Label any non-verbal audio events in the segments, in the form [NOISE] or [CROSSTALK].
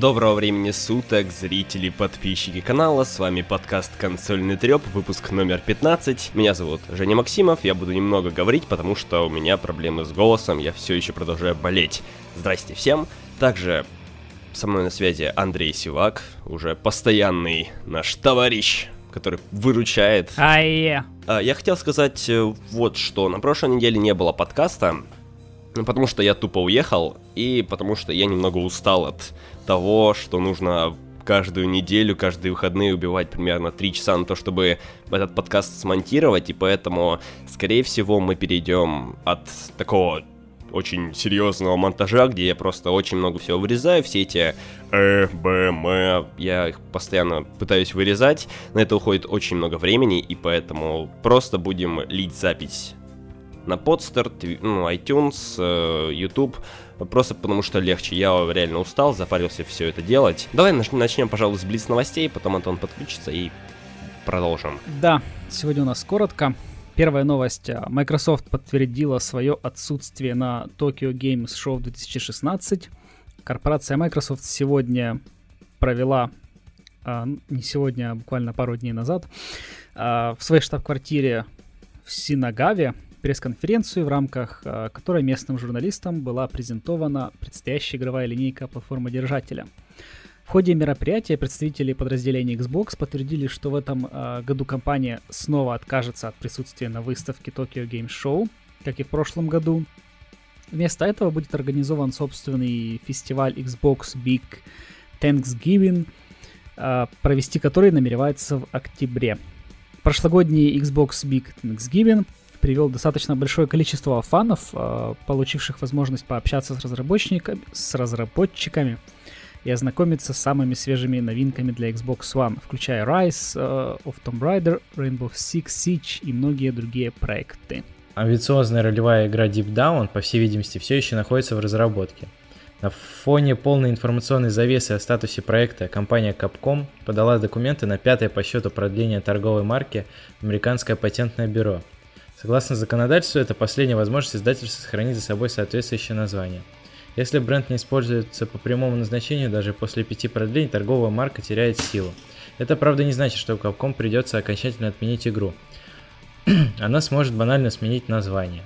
Доброго времени суток, зрители, подписчики канала, с вами подкаст «Консольный треп», выпуск номер 15. Меня зовут Женя Максимов, я буду немного говорить, потому что у меня проблемы с голосом, я все еще продолжаю болеть. Здрасте всем. Также со мной на связи Андрей Сивак, уже постоянный наш товарищ, который выручает. Ай! Я хотел сказать э, вот что. На прошлой неделе не было подкаста, потому что я тупо уехал, и потому что я немного устал от того, что нужно каждую неделю, каждые выходные убивать примерно 3 часа на то, чтобы этот подкаст смонтировать, и поэтому, скорее всего, мы перейдем от такого очень серьезного монтажа, где я просто очень много всего вырезаю, все эти э, б, м, я их постоянно пытаюсь вырезать, на это уходит очень много времени, и поэтому просто будем лить запись на Podster, ну, iTunes, э, YouTube, просто потому что легче. Я реально устал, запарился все это делать. Давай начнем, пожалуй, с Блиц новостей, потом Антон подключится и продолжим. Да, сегодня у нас коротко. Первая новость. Microsoft подтвердила свое отсутствие на Tokyo Games Show 2016. Корпорация Microsoft сегодня провела, а, не сегодня, а буквально пару дней назад, а, в своей штаб-квартире в Синагаве пресс-конференцию, в рамках а, которой местным журналистам была презентована предстоящая игровая линейка платформодержателя. В ходе мероприятия представители подразделений Xbox подтвердили, что в этом э, году компания снова откажется от присутствия на выставке Tokyo Game Show, как и в прошлом году. Вместо этого будет организован собственный фестиваль Xbox Big Thanksgiving, э, провести который намеревается в октябре. Прошлогодний Xbox Big Thanksgiving привел достаточно большое количество фанов, э, получивших возможность пообщаться с разработчиками, с разработчиками и ознакомиться с самыми свежими новинками для Xbox One, включая Rise uh, of Tomb Raider, Rainbow Six Siege и многие другие проекты. Амбициозная ролевая игра Deep Down, по всей видимости, все еще находится в разработке. На фоне полной информационной завесы о статусе проекта компания Capcom подала документы на пятое по счету продление торговой марки Американское патентное бюро. Согласно законодательству, это последняя возможность издательства сохранить за собой соответствующее название – если бренд не используется по прямому назначению, даже после пяти продлений торговая марка теряет силу. Это, правда, не значит, что Capcom придется окончательно отменить игру. [CLEARS THROAT] Она сможет банально сменить название.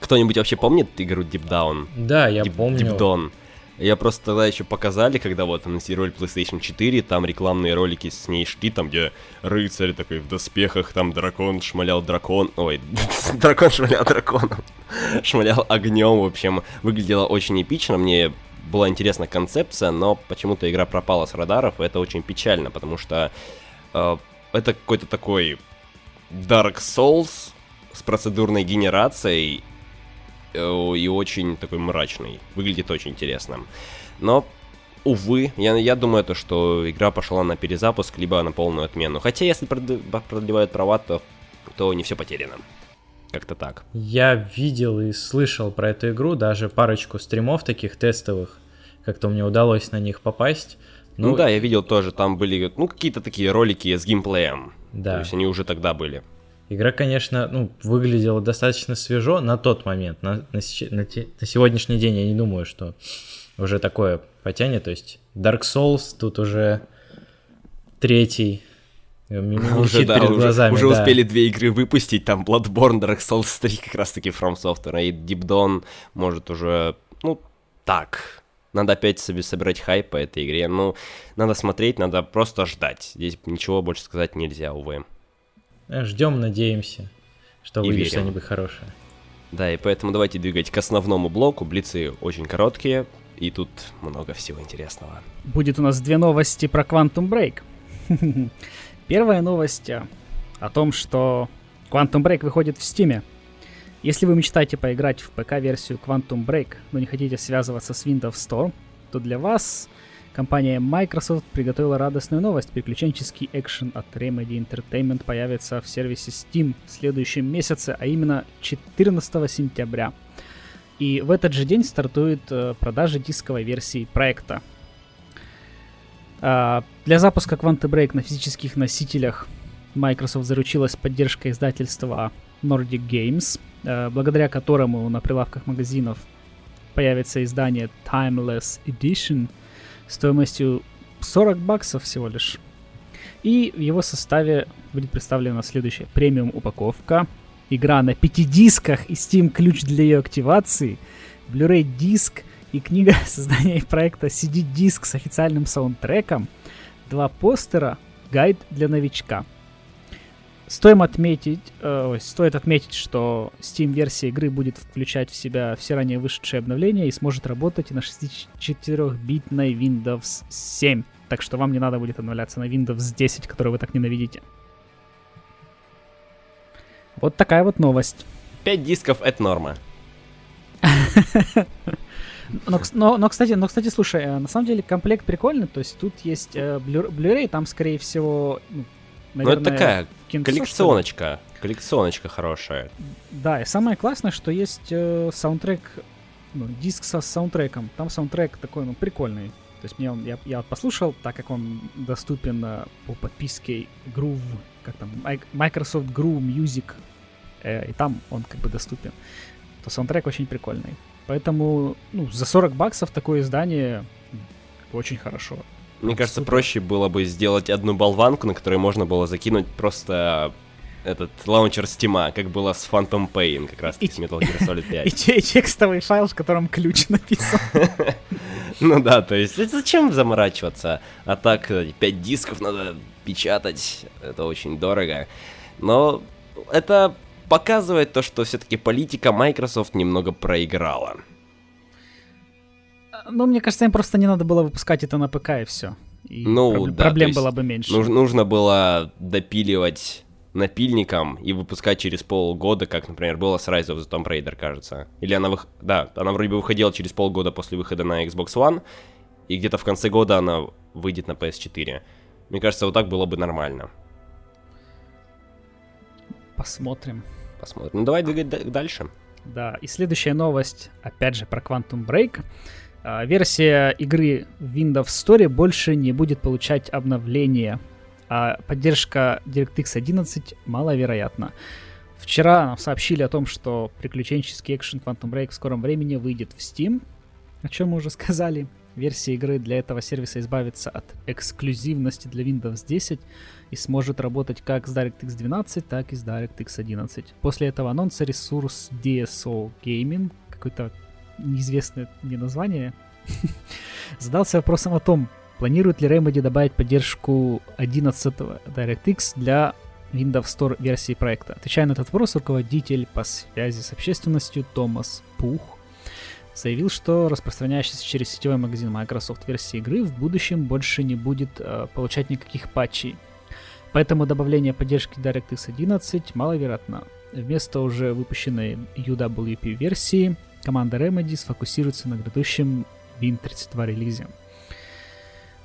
Кто-нибудь вообще помнит игру Deep Down? Да, я Deep, помню. Deep Dawn. Я просто тогда еще показали, когда вот анонсировали PlayStation 4, там рекламные ролики с ней шли, там где рыцарь такой в доспехах, там дракон шмалял дракон, ой, [LAUGHS] дракон шмалял драконом, [LAUGHS] шмалял огнем, в общем, выглядело очень эпично, мне была интересна концепция, но почему-то игра пропала с радаров, и это очень печально, потому что э, это какой-то такой Dark Souls с процедурной генерацией, и очень такой мрачный. Выглядит очень интересно. Но увы, я, я думаю, то, что игра пошла на перезапуск, либо на полную отмену. Хотя, если продлевают права, то, то не все потеряно. Как-то так. Я видел и слышал про эту игру, даже парочку стримов таких тестовых. Как-то мне удалось на них попасть. Ну, ну да, я видел тоже, там были, ну, какие-то такие ролики с геймплеем. Да. То есть они уже тогда были. Игра, конечно, ну, выглядела достаточно свежо на тот момент. На, на, на, на сегодняшний день я не думаю, что уже такое потянет. То есть Dark Souls тут уже третий. Уже, да, перед уже, глазами, уже да. успели две игры выпустить, там Bloodborne, Dark Souls 3 как раз таки From Software, и Deep Dawn может уже, ну, так, надо опять себе собирать хайп по этой игре, ну, надо смотреть, надо просто ждать, здесь ничего больше сказать нельзя, увы. Ждем, надеемся, что и выйдет что-нибудь хорошее. Да, и поэтому давайте двигать к основному блоку. Блицы очень короткие, и тут много всего интересного. Будет у нас две новости про Quantum Break. [LAUGHS] Первая новость о том, что Quantum Break выходит в Steam. Если вы мечтаете поиграть в ПК-версию Quantum Break, но не хотите связываться с Windows Store, то для вас Компания Microsoft приготовила радостную новость. Приключенческий экшен от Remedy Entertainment появится в сервисе Steam в следующем месяце, а именно 14 сентября. И в этот же день стартует э, продажа дисковой версии проекта. Э, для запуска Quantum Break на физических носителях Microsoft заручилась поддержкой издательства Nordic Games, э, благодаря которому на прилавках магазинов появится издание Timeless Edition – стоимостью 40 баксов всего лишь. И в его составе будет представлена следующая премиум упаковка, игра на 5 дисках и Steam ключ для ее активации, Blu-ray диск и книга [LAUGHS] создания проекта CD-диск с официальным саундтреком, два постера, гайд для новичка. Стоим отметить, э, стоит отметить, что Steam-версия игры будет включать в себя все ранее вышедшие обновления и сможет работать и на 64-битной Windows 7. Так что вам не надо будет обновляться на Windows 10, которую вы так ненавидите. Вот такая вот новость. 5 дисков это норма. [LAUGHS] Но, но, но, кстати, но, кстати, слушай, э, на самом деле комплект прикольный, то есть тут есть э, Blu-ray, там, скорее всего, ну, наверное, ну, это такая кинцо, коллекционочка, коллекционочка хорошая. Да, и самое классное, что есть э, саундтрек, ну, диск со саундтреком, там саундтрек такой, ну, прикольный. То есть мне он, я, я послушал, так как он доступен э, по подписке Groove, как там, Microsoft Groove Music, э, и там он как бы доступен, то саундтрек очень прикольный. Поэтому ну, за 40 баксов такое издание очень хорошо. Мне кажется, проще было бы сделать одну болванку, на которой можно было закинуть просто этот лаунчер Steam, как было с Phantom Pain, как раз таки с Metal Gear Solid 5. [LAUGHS] И, текстовый файл, в котором ключ написан. [LAUGHS] ну да, то есть зачем заморачиваться? А так, 5 э, дисков надо печатать, это очень дорого. Но это показывает то, что все-таки политика Microsoft немного проиграла. Ну, мне кажется, им просто не надо было выпускать это на ПК и все. И ну, проб- да, проблем было бы меньше. Нуж- нужно было допиливать напильником и выпускать через полгода, как, например, было с Rise of the Tomb Raider, кажется. Или она, вых... да, она вроде бы выходила через полгода после выхода на Xbox One, и где-то в конце года она выйдет на PS4. Мне кажется, вот так было бы нормально. Посмотрим. Посмотрим. Ну давай двигать дальше. Да, и следующая новость, опять же, про Quantum Break. А, версия игры в Windows Store больше не будет получать обновления, а поддержка DirectX 11 маловероятна. Вчера нам сообщили о том, что приключенческий экшен Quantum Break в скором времени выйдет в Steam, о чем мы уже сказали. Версия игры для этого сервиса избавится от эксклюзивности для Windows 10 и сможет работать как с DirectX 12, так и с DirectX 11. После этого анонса ресурс DSO Gaming, какой-то неизвестное мне название, [LAUGHS] задался вопросом о том, планирует ли Remedy добавить поддержку 11 DirectX для Windows Store версии проекта. Отвечая на этот вопрос, руководитель по связи с общественностью Томас Пух заявил, что распространяющийся через сетевой магазин Microsoft версии игры в будущем больше не будет э, получать никаких патчей. Поэтому добавление поддержки DirectX 11 маловероятно. Вместо уже выпущенной UWP версии команда Remedy сфокусируется на грядущем Win32 релизе.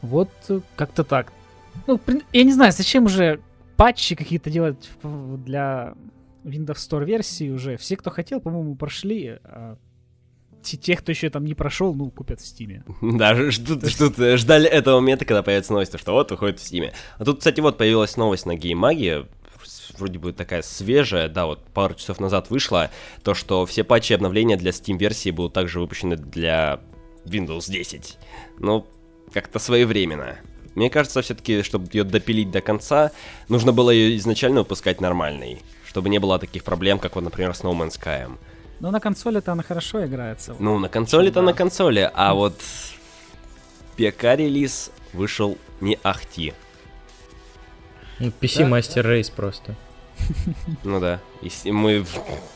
Вот э, как-то так. Ну, я не знаю, зачем уже патчи какие-то делать для Windows Store версии уже. Все, кто хотел, по-моему, прошли. А те, кто еще там не прошел, ну, купят в Стиме. [LAUGHS] Да, ждут, ждут, ждали этого момента, когда появится новость, что вот выходит в Стиме. А тут, кстати, вот появилась новость на геймаге, вроде бы такая свежая, да, вот пару часов назад вышла, то, что все патчи и обновления для Steam-версии будут также выпущены для Windows 10. Ну, как-то своевременно. Мне кажется, все-таки, чтобы ее допилить до конца, нужно было ее изначально выпускать нормальной, чтобы не было таких проблем, как вот, например, с No Man's Sky. Ну, на консоли-то она хорошо играется. Ну, на консоли-то да. на консоли, а вот ПК-релиз вышел не ахти. Ну, PC да? Master Race просто. Ну да, и мы...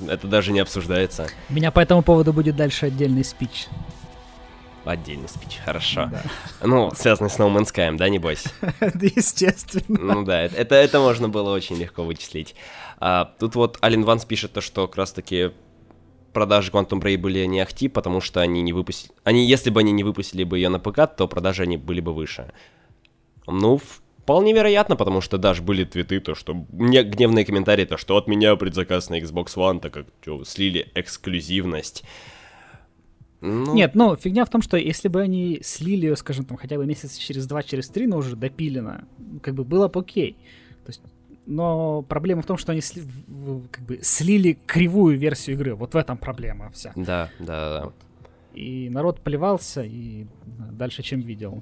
Это даже не обсуждается. У меня по этому поводу будет дальше отдельный спич. Отдельный спич, хорошо. Да. Ну, связанный с No Man's Sky, да, небось? [LAUGHS] Естественно. Ну да, это, это можно было очень легко вычислить. А, тут вот Ален Ванс пишет то, что как раз таки продажи Quantum Break были не ахти, потому что они не выпустили... Они, если бы они не выпустили бы ее на ПК, то продажи они были бы выше. Ну, вполне вероятно, потому что даже были твиты, то что... Мне гневные комментарии, то что от меня предзаказ на Xbox One, так как что, слили эксклюзивность. Ну... Нет, ну, фигня в том, что если бы они слили ее, скажем, там, хотя бы месяц через два, через три, но уже допилено, как бы было бы окей. То есть, но проблема в том, что они сли, как бы слили кривую версию игры. Вот в этом проблема вся. Да, да, да. Вот. И народ плевался, и дальше чем видел.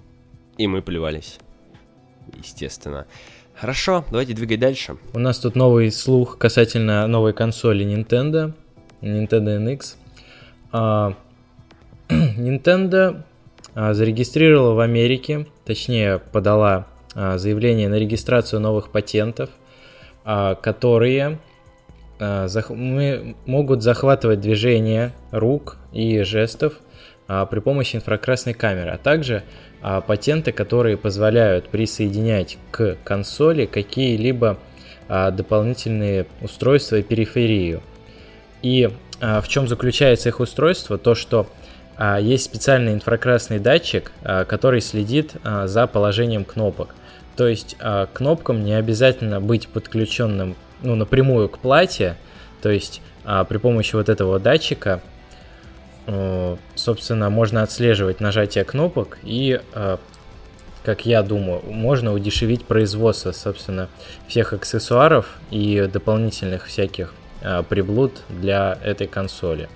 И мы плевались. Естественно. Хорошо, давайте двигать дальше. У нас тут новый слух касательно новой консоли Nintendo, Nintendo NX. А, [CLEARS THROAT] Nintendo а, зарегистрировала в Америке, точнее подала а, заявление на регистрацию новых патентов, которые мы, могут захватывать движение рук и жестов при помощи инфракрасной камеры, а также а, патенты, которые позволяют присоединять к консоли какие-либо а, дополнительные устройства и периферию. И а, в чем заключается их устройство? То, что а, есть специальный инфракрасный датчик, а, который следит а, за положением кнопок. То есть а, кнопкам не обязательно быть подключенным ну, напрямую к плате. То есть а, при помощи вот этого датчика собственно, можно отслеживать нажатие кнопок и, э, как я думаю, можно удешевить производство, собственно, всех аксессуаров и дополнительных всяких э, приблуд для этой консоли.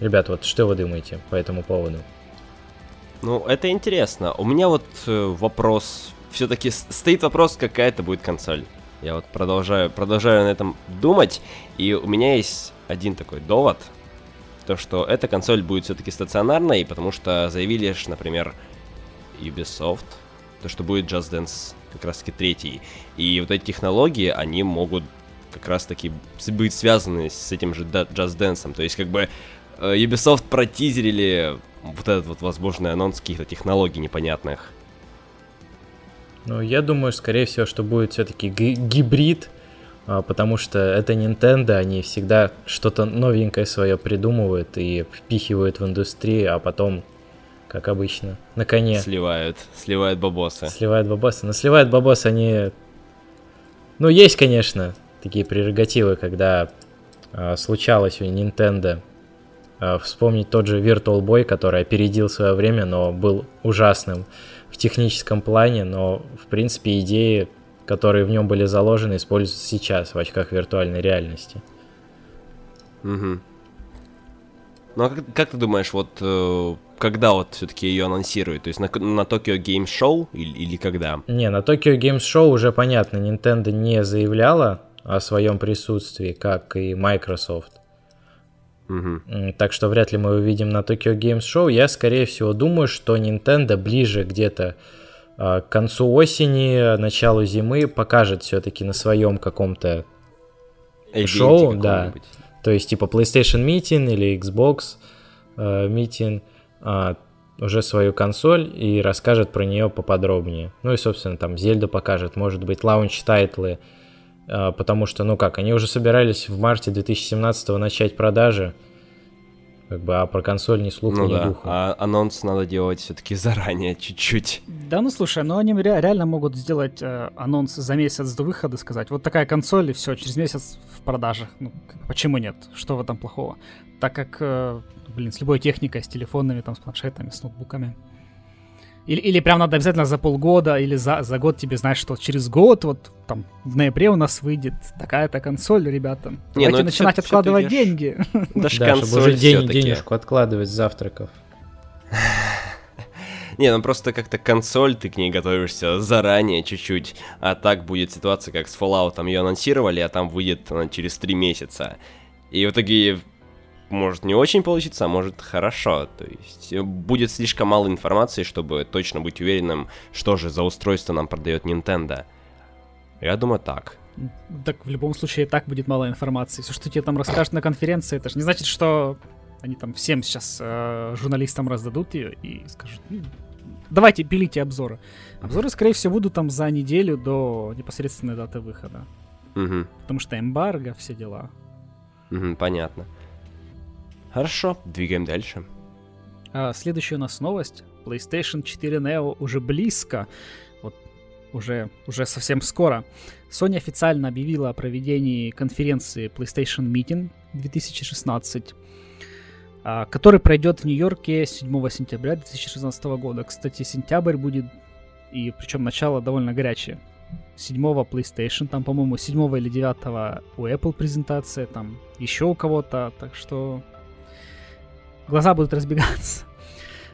Ребят, вот что вы думаете по этому поводу? Ну, это интересно. У меня вот э, вопрос. Все-таки стоит вопрос, какая это будет консоль. Я вот продолжаю, продолжаю на этом думать. И у меня есть один такой довод, то, что эта консоль будет все-таки стационарной, потому что заявили, ж, например, Ubisoft, то, что будет Just Dance как раз-таки третий. И вот эти технологии, они могут как раз-таки быть связаны с этим же Just Dance. То есть, как бы, э, Ubisoft протизерили вот этот вот возможный анонс каких-то технологий непонятных. Ну, я думаю, скорее всего, что будет все-таки гибрид потому что это Nintendo, они всегда что-то новенькое свое придумывают и впихивают в индустрию, а потом, как обычно, на коне. Сливают, сливают бабосы. Сливают бабосы. Но сливают бабосы они... Ну, есть, конечно, такие прерогативы, когда а, случалось у Nintendo а, вспомнить тот же Virtual Boy, который опередил свое время, но был ужасным в техническом плане, но, в принципе, идеи которые в нем были заложены, используются сейчас в очках виртуальной реальности. Угу. Ну а как, как ты думаешь, вот э, когда вот все-таки ее анонсируют? То есть на, на Tokyo Game Show или, или когда? Не, на Tokyo Game Show уже понятно, Nintendo не заявляла о своем присутствии, как и Microsoft. Угу. Так что вряд ли мы увидим на Tokyo Games Show. Я, скорее всего, думаю, что Nintendo ближе где-то к концу осени, началу зимы покажет все-таки на своем каком-то шоу, да. То есть типа PlayStation Meeting или Xbox э, Meeting э, уже свою консоль и расскажет про нее поподробнее. Ну и, собственно, там Зельду покажет, может быть, launch title ы, э, потому что, ну как, они уже собирались в марте 2017 начать продажи, как бы, а про консоль ни слуху, ну, ни да. духу. А анонс надо делать все-таки заранее, чуть-чуть. Да, ну слушай, ну они ре- реально могут сделать э, анонс за месяц до выхода, сказать, вот такая консоль, и все, через месяц в продажах. Ну, почему нет? Что в этом плохого? Так как, э, блин, с любой техникой, с телефонами, там, с планшетами, с ноутбуками. Или, или прям надо обязательно за полгода или за, за год тебе знать, что через год, вот там в ноябре у нас выйдет такая-то консоль, ребята. Не, Давайте ну начинать все, откладывать все деньги. Даже да, чтобы уже день, денежку откладывать с завтраков. [LAUGHS] Не, ну просто как-то консоль, ты к ней готовишься заранее чуть-чуть, а так будет ситуация, как с Fallout, ее анонсировали, а там выйдет она через три месяца. И в итоге может не очень получиться, а может хорошо. То есть э, будет слишком мало информации, чтобы точно быть уверенным, что же за устройство нам продает Nintendo. Я думаю, так. Так в любом случае так будет мало информации. Все, что тебе там расскажут на конференции, это же не значит, что они там всем сейчас э, журналистам раздадут ее и скажут, «Ну, давайте пилите обзоры. Обзоры, скорее всего, будут там за неделю до непосредственной даты выхода. Угу. Потому что эмбарго, все дела. Угу, понятно. Хорошо, двигаем дальше. А, следующая у нас новость. PlayStation 4 Neo уже близко. Вот уже, уже совсем скоро. Sony официально объявила о проведении конференции PlayStation Meeting 2016, а, который пройдет в Нью-Йорке 7 сентября 2016 года. Кстати, сентябрь будет, и причем начало довольно горячее. 7 PlayStation, там, по-моему, 7 или 9 у Apple презентация, там еще у кого-то, так что глаза будут разбегаться. [LAUGHS]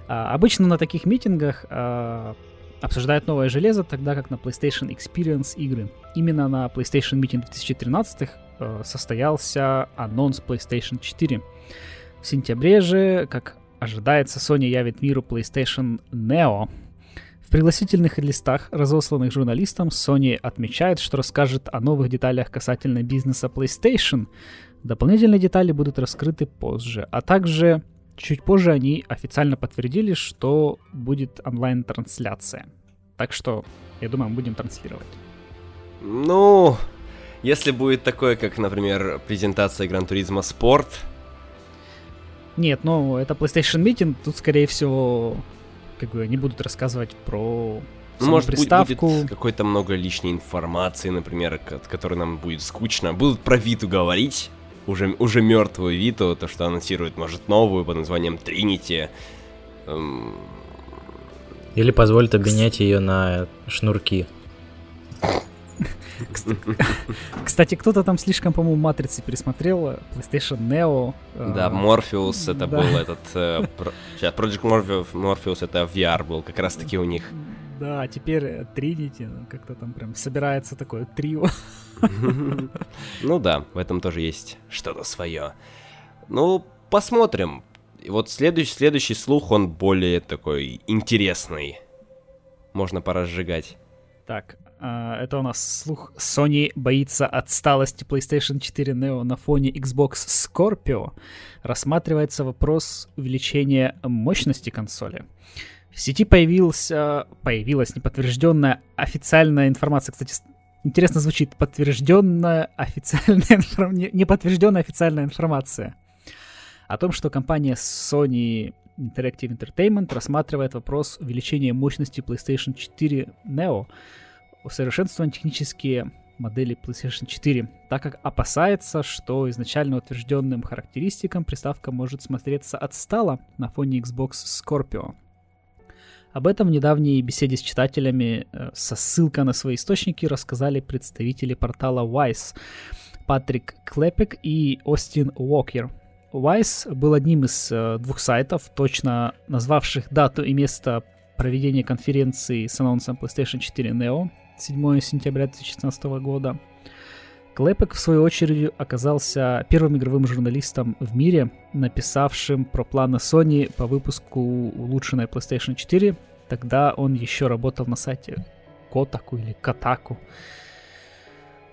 А, обычно на таких митингах а, обсуждают новое железо, тогда как на PlayStation Experience игры. Именно на PlayStation Meeting 2013 э, состоялся анонс PlayStation 4. В сентябре же, как ожидается, Sony явит миру PlayStation Neo. В пригласительных листах, разосланных журналистам, Sony отмечает, что расскажет о новых деталях касательно бизнеса PlayStation. Дополнительные детали будут раскрыты позже, а также чуть позже они официально подтвердили, что будет онлайн-трансляция. Так что, я думаю, мы будем транслировать. Ну, если будет такое, как, например, презентация Gran Turismo Sport, нет, ну это PlayStation Meeting, тут, скорее всего, как бы не будут рассказывать про ну, может, приставку. будет какой-то много лишней информации, например, от которой нам будет скучно. Будут про Виту говорить, уже, уже мертвую Виту, то, что анонсирует, может, новую под названием Тринити. Эм... Или позволит обменять ее на шнурки. [LAUGHS] Кстати, кто-то там слишком, по-моему, матрицы пересмотрел. PlayStation Neo. Да, Morpheus это был этот... Э, сейчас, Project Morpheus это VR был, как раз таки у них. Да, теперь Trinity, ну, как-то там прям собирается такое трио. [LAUGHS] Ну да, в этом тоже есть что-то свое. Ну, посмотрим. И вот следующий, следующий слух, он более такой интересный. Можно поразжигать. Так, это у нас слух Sony боится отсталости PlayStation 4 Neo на фоне Xbox Scorpio. Рассматривается вопрос увеличения мощности консоли. В сети появился, появилась неподтвержденная официальная информация. Кстати, интересно звучит. Подтвержденная официальная [LAUGHS] информация. Неподтвержденная официальная информация. О том, что компания Sony Interactive Entertainment рассматривает вопрос увеличения мощности PlayStation 4 Neo усовершенствованы технические модели PlayStation 4, так как опасается, что изначально утвержденным характеристикам приставка может смотреться отстала на фоне Xbox Scorpio. Об этом в недавней беседе с читателями э, со ссылкой на свои источники рассказали представители портала Wise Патрик Клепик и Остин Уокер. Wise был одним из э, двух сайтов, точно назвавших дату и место проведения конференции с анонсом PlayStation 4 Neo 7 сентября 2016 года. Клэпек, в свою очередь, оказался первым игровым журналистом в мире, написавшим про планы Sony по выпуску улучшенной PlayStation 4. Тогда он еще работал на сайте Kotaku или Kotaku.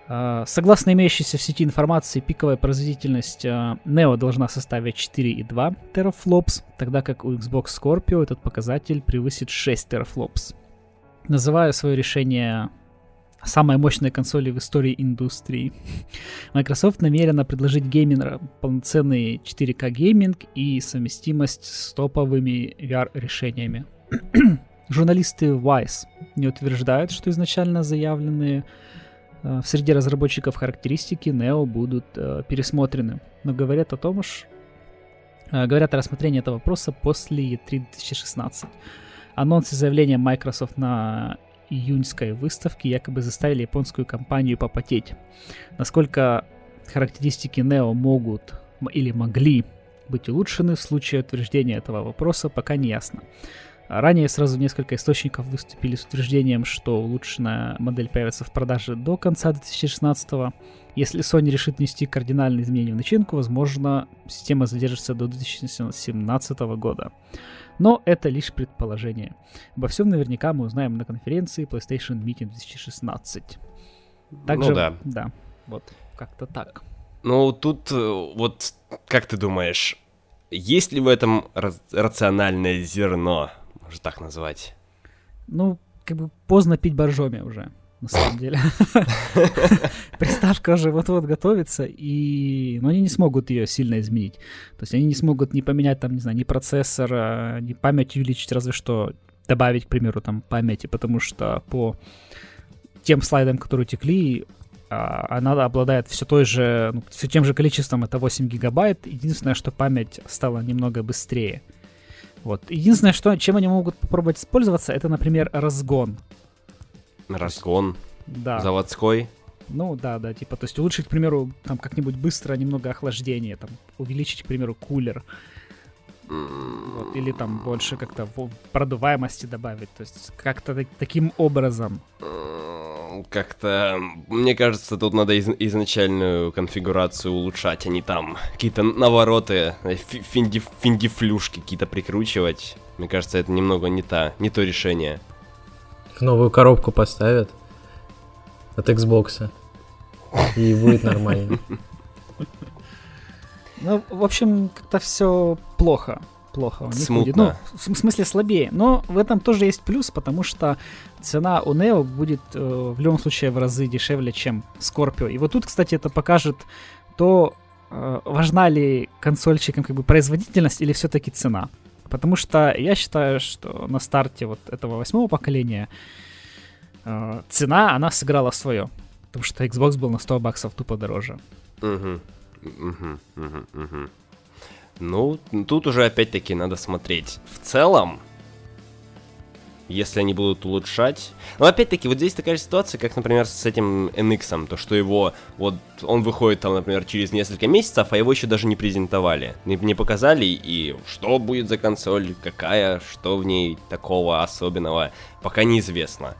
А, согласно имеющейся в сети информации, пиковая производительность а, Neo должна составить 4,2 терафлопс, тогда как у Xbox Scorpio этот показатель превысит 6 терафлопс. Называю свое решение самой мощной консоли в истории индустрии. [LAUGHS] Microsoft намерена предложить геймерам полноценный 4К гейминг и совместимость с топовыми VR-решениями. [CLEARS THROAT] Журналисты Vice не утверждают, что изначально заявленные э, в среде разработчиков характеристики Neo будут э, пересмотрены, но говорят о том, что э, говорят о рассмотрении этого вопроса после E3 2016. Анонс и заявления Microsoft на июньской выставке якобы заставили японскую компанию попотеть. Насколько характеристики Neo могут или могли быть улучшены в случае утверждения этого вопроса, пока не ясно. Ранее сразу несколько источников выступили с утверждением, что улучшенная модель появится в продаже до конца 2016 -го. Если Sony решит внести кардинальные изменения в начинку, возможно, система задержится до 2017 года. Но это лишь предположение. Обо всем наверняка мы узнаем на конференции PlayStation Meeting 2016. Также, ну да. Да, вот, как-то так. Ну, тут э, вот, как ты думаешь, есть ли в этом рациональное зерно, можно так назвать? Ну, как бы поздно пить боржоми уже на самом деле. [LAUGHS] Приставка уже вот-вот готовится, и... но они не смогут ее сильно изменить. То есть они не смогут не поменять там, не знаю, ни процессор, а, ни память увеличить, разве что добавить, к примеру, там памяти, потому что по тем слайдам, которые текли, а, она обладает все той же, ну, все тем же количеством, это 8 гигабайт. Единственное, что память стала немного быстрее. Вот. Единственное, что, чем они могут попробовать использоваться, это, например, разгон. Разгон. Да. Заводской. Ну да, да, типа, то есть улучшить, к примеру, там как-нибудь быстро немного охлаждение, там, увеличить, к примеру, кулер. Вот, или там больше как-то продуваемости добавить. То есть как-то так, таким образом. Как-то, мне кажется, тут надо из- изначальную конфигурацию улучшать, а не там какие-то навороты, финди- финдифлюшки какие-то прикручивать. Мне кажется, это немного не, та, не то решение. Новую коробку поставят от Xbox. И будет нормально. Ну, в общем, как-то все плохо. Плохо у Смутно. будет. Ну, в смысле слабее. Но в этом тоже есть плюс, потому что цена у Neo будет э, в любом случае в разы дешевле, чем Scorpio. И вот тут, кстати, это покажет то, э, важна ли консольщикам как бы производительность или все-таки цена. Потому что я считаю, что на старте вот этого восьмого поколения э, цена, она сыграла свое. Потому что Xbox был на 100 баксов тупо дороже. Угу. Угу, угу, угу. Ну, тут уже опять-таки надо смотреть. В целом, если они будут улучшать. Но опять-таки, вот здесь такая же ситуация, как, например, с этим NX, то, что его, вот, он выходит там, например, через несколько месяцев, а его еще даже не презентовали, не, не показали, и что будет за консоль, какая, что в ней такого особенного, пока неизвестно.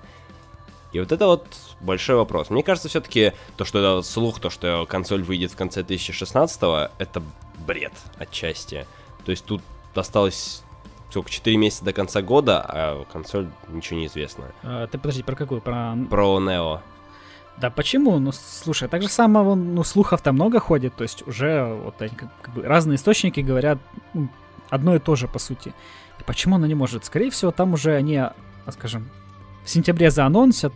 И вот это вот большой вопрос. Мне кажется, все-таки то, что это слух, то, что консоль выйдет в конце 2016 это бред отчасти. То есть тут осталось сколько, 4 месяца до конца года, а консоль ничего не известно. А, ты подожди, про какую? Про... Про Neo. Да почему? Ну, слушай, так же самого, ну, слухов-то много ходит, то есть уже вот они, как, как бы разные источники говорят ну, одно и то же, по сути. И почему она не может? Скорее всего, там уже они, а, скажем, в сентябре заанонсят,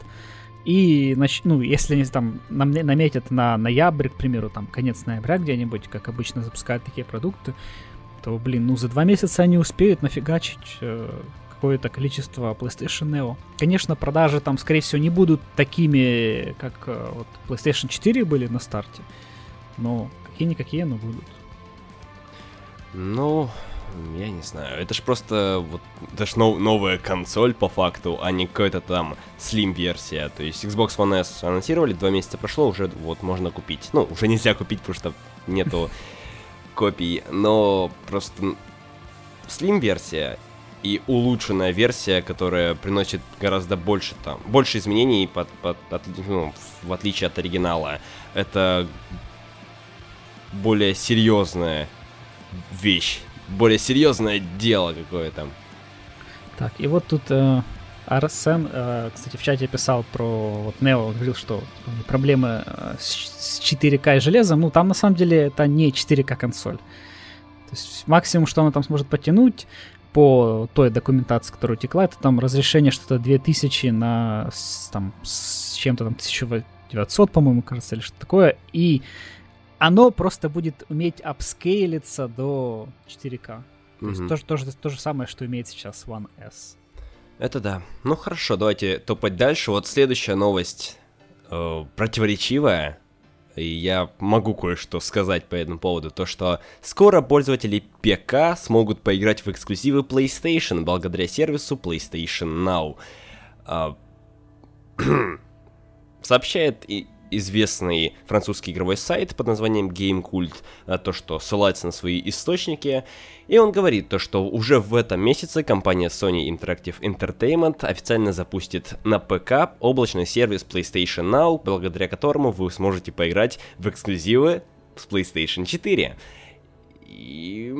и, нач... ну, если они там наметят на ноябрь, к примеру, там, конец ноября где-нибудь, как обычно запускают такие продукты, то, блин, ну, за два месяца они успеют нафигачить э, какое-то количество PlayStation Neo. Конечно, продажи там, скорее всего, не будут такими, как э, вот PlayStation 4 были на старте, но какие-никакие, но будут. Ну, я не знаю, это ж просто вот, это ж нов, новая консоль по факту, а не какая-то там Slim версия. То есть Xbox One S анонсировали, два месяца прошло, уже вот можно купить. Ну, уже нельзя купить, потому что нету [LAUGHS] копий, но просто Slim версия и улучшенная версия, которая приносит гораздо больше там, больше изменений под, под, от, ну, в отличие от оригинала. Это более серьезная вещь более серьезное дело какое-то. Так, и вот тут э, Арсен, э, кстати, в чате писал про вот Neo, говорил, что типа, проблемы э, с 4К и железом. Ну, там на самом деле это не 4К консоль. То есть максимум, что она там сможет потянуть по той документации, которая утекла, это там разрешение что-то 2000 на там, с чем-то там 1900, по-моему, кажется, или что-то такое. И оно просто будет уметь апскейлиться до 4К. То mm-hmm. есть то, то, то, то же самое, что имеет сейчас One S. Это да. Ну хорошо, давайте топать дальше. Вот следующая новость э, противоречивая. И я могу кое-что сказать по этому поводу. То, что скоро пользователи ПК смогут поиграть в эксклюзивы PlayStation благодаря сервису PlayStation Now. Э, [CLEARS THROAT] сообщает и известный французский игровой сайт под названием GameCult, э, то, что ссылается на свои источники, и он говорит то, что уже в этом месяце компания Sony Interactive Entertainment официально запустит на ПК облачный сервис PlayStation Now, благодаря которому вы сможете поиграть в эксклюзивы с PlayStation 4. И...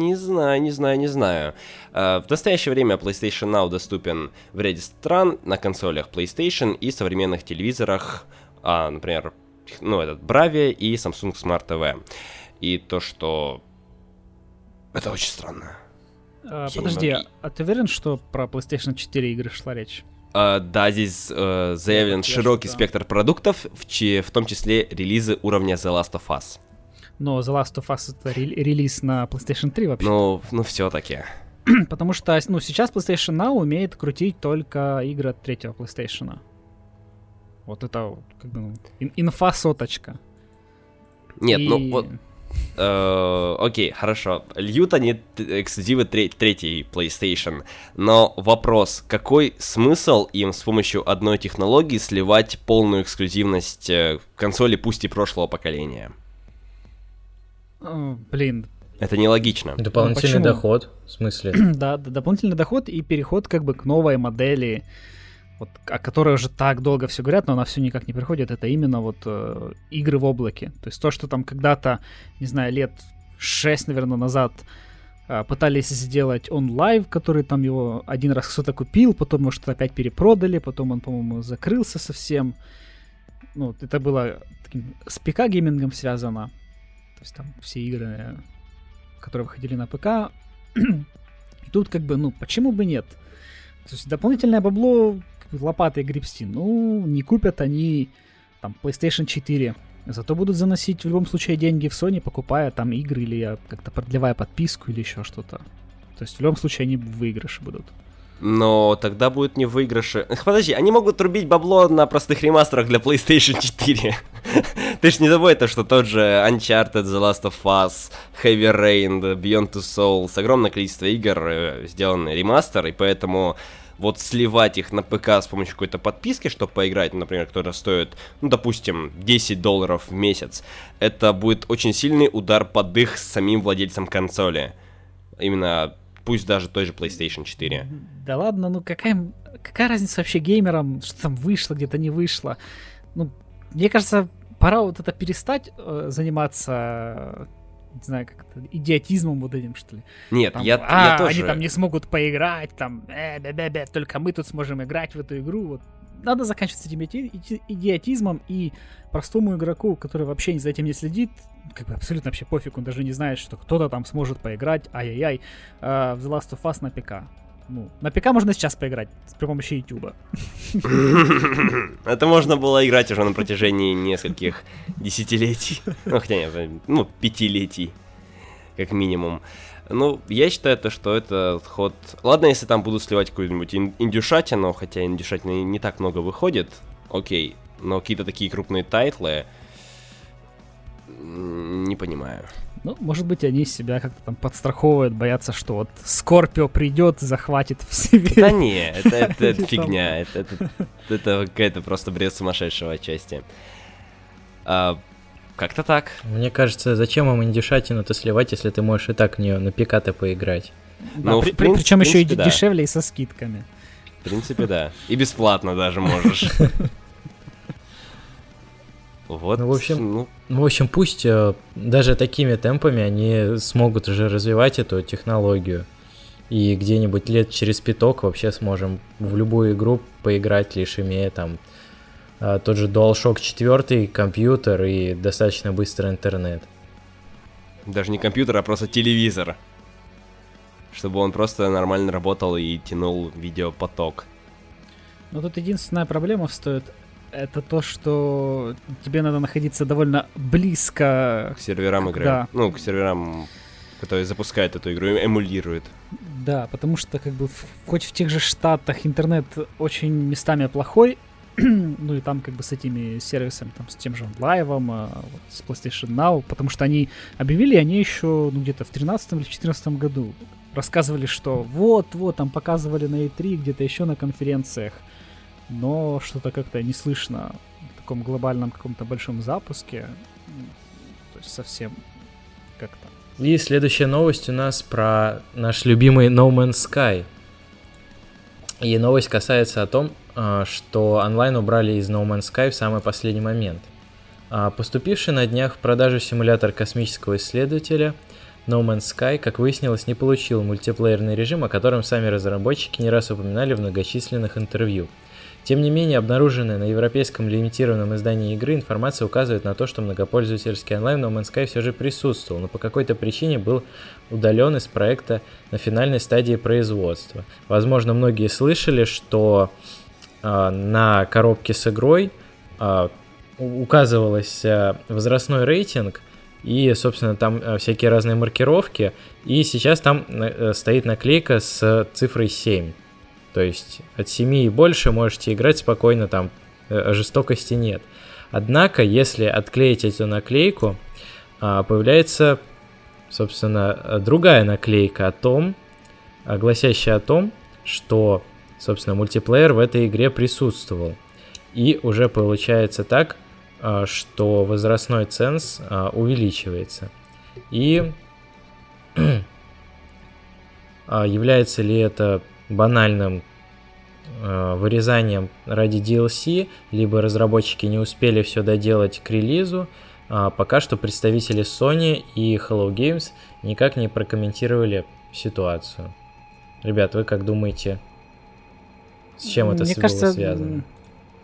Не знаю, не знаю, не знаю. А, в настоящее время PlayStation Now доступен в ряде стран на консолях PlayStation и современных телевизорах, а, например, ну, этот Bravia и Samsung Smart TV. И то, что... Это очень странно. А, подожди, могу... а ты уверен, что про PlayStation 4 игры шла речь? Uh, да, здесь uh, заявлен широкий спектр продуктов, в, в том числе релизы уровня The Last of Us но The Last of Us это релиз на PlayStation 3 вообще. Ну, ну все-таки. [CLEARS THROAT] Потому что, ну, сейчас PlayStation Now умеет крутить только игры от третьего PlayStation. Вот это как бы инфа соточка. Нет, ну, И... ну вот. Э, окей, хорошо. Льют они эксклюзивы треть, третьей PlayStation, но вопрос, какой смысл им с помощью одной технологии сливать полную эксклюзивность э, консоли, пусть и прошлого поколения? Блин, Это нелогично. Дополнительный Ну, почему? доход, в смысле? [CLEARS THROAT] да, дополнительный доход и переход как бы к новой модели, вот, о которой уже так долго все говорят, но она все никак не приходит, это именно вот э, игры в облаке. То есть то, что там когда-то, не знаю, лет 6, наверное, назад э, пытались сделать онлайн, который там его один раз кто-то купил, потом, может, опять перепродали, потом он, по-моему, закрылся совсем. Ну, это было таким с ПК-геймингом связано. То есть там все игры, которые выходили на ПК, [CLEARS THROAT] и тут как бы, ну, почему бы нет? То есть дополнительное бабло лопатой гребсти. Ну, не купят они там PlayStation 4. Зато будут заносить в любом случае деньги в Sony, покупая там игры или как-то продлевая подписку или еще что-то. То есть в любом случае они в выигрыше будут. Но тогда будет не выигрыши. [LAUGHS] Подожди, они могут рубить бабло на простых ремастерах для PlayStation 4. [LAUGHS] Ты ж не забывай то, что тот же Uncharted, The Last of Us, Heavy Rain, Beyond Two Souls, огромное количество игр э, сделаны ремастер, и поэтому вот сливать их на ПК с помощью какой-то подписки, чтобы поиграть, например, которая стоит, ну, допустим, 10 долларов в месяц, это будет очень сильный удар под их самим владельцам консоли. Именно, пусть даже той же PlayStation 4. Да ладно, ну какая, какая разница вообще геймерам, что там вышло, где-то не вышло. Ну, мне кажется, пора вот это перестать э, заниматься, не знаю, как это, идиотизмом вот этим, что ли. Нет, Там, я, а, я тоже... они там не смогут поиграть, там, э, бе бе бе только мы тут сможем играть в эту игру. Вот. Надо заканчивать с этим иди- иди- идиотизмом и простому игроку, который вообще за этим не следит, как бы абсолютно вообще пофиг, он даже не знает, что кто-то там сможет поиграть, ай-яй-яй, э, в The Last of Us на ПК. Ну, на ПК можно сейчас поиграть при помощи Ютуба. Это можно было играть уже на протяжении нескольких десятилетий. Ну, хотя нет, ну, пятилетий, как минимум. Ну, я считаю, то, что это ход... Ладно, если там будут сливать какую-нибудь ин- индюшатину, хотя индюшатины не так много выходит, окей. Но какие-то такие крупные title ы... Не понимаю. Ну, может быть, они себя как-то там подстраховывают, боятся, что вот Скорпио придет, захватит в себе. Да не, это, [LAUGHS] это, это фигня, это, это, это какая-то просто бред сумасшедшего отчасти. А, как-то так. Мне кажется, зачем им индюшатину-то сливать, если ты можешь и так в нее на ПК-то поиграть? Да, Ну, при- принципе- причем в еще и принципе, да. дешевле и со скидками. В принципе, да. И бесплатно даже можешь. [LAUGHS] Вот. Ну, в общем, ну, Ну, в общем, пусть э, даже такими темпами они смогут уже развивать эту технологию. И где-нибудь лет через пяток вообще сможем в любую игру поиграть, лишь имея там э, тот же DualShock 4, компьютер и достаточно быстрый интернет. даже не компьютер, а просто телевизор. Чтобы он просто нормально работал и тянул видеопоток. Но тут единственная проблема стоит это то, что тебе надо находиться довольно близко. К серверам игры. Да. Ну, к серверам, которые запускают эту игру, и эмулируют. Да, потому что как бы в- хоть в тех же штатах интернет очень местами плохой, [CLEARS THROAT] ну и там как бы с этими сервисами, там с тем же лайвом, вот, с PlayStation Now, потому что они объявили, они еще ну, где-то в 13 или в 14 году рассказывали, что вот-вот, там показывали на E3, где-то еще на конференциях, но что-то как-то не слышно в таком глобальном каком-то большом запуске, то есть совсем как-то. И следующая новость у нас про наш любимый No Man's Sky. И новость касается о том, а, что онлайн убрали из No Man's Sky в самый последний момент. А, Поступивший на днях в продажу симулятор космического исследователя No Man's Sky, как выяснилось, не получил мультиплеерный режим, о котором сами разработчики не раз упоминали в многочисленных интервью. Тем не менее, обнаруженная на европейском лимитированном издании игры информация указывает на то, что многопользовательский онлайн No Man's Sky все же присутствовал, но по какой-то причине был удален из проекта на финальной стадии производства. Возможно, многие слышали, что а, на коробке с игрой у- указывалось а, возрастной рейтинг и, собственно, там всякие разные маркировки, и сейчас там э, стоит наклейка с цифрой 7. То есть от 7 и больше можете играть спокойно, там э, жестокости нет. Однако, если отклеить эту наклейку, а, появляется, собственно, другая наклейка о том, а, гласящая о том, что, собственно, мультиплеер в этой игре присутствовал. И уже получается так, а, что возрастной ценз а, увеличивается. И [CLEARS THROAT] А является ли это банальным э, вырезанием ради DLC, либо разработчики не успели все доделать к релизу. А пока что представители Sony и Hello Games никак не прокомментировали ситуацию. Ребят, вы как думаете, с чем это Мне было кажется, связано?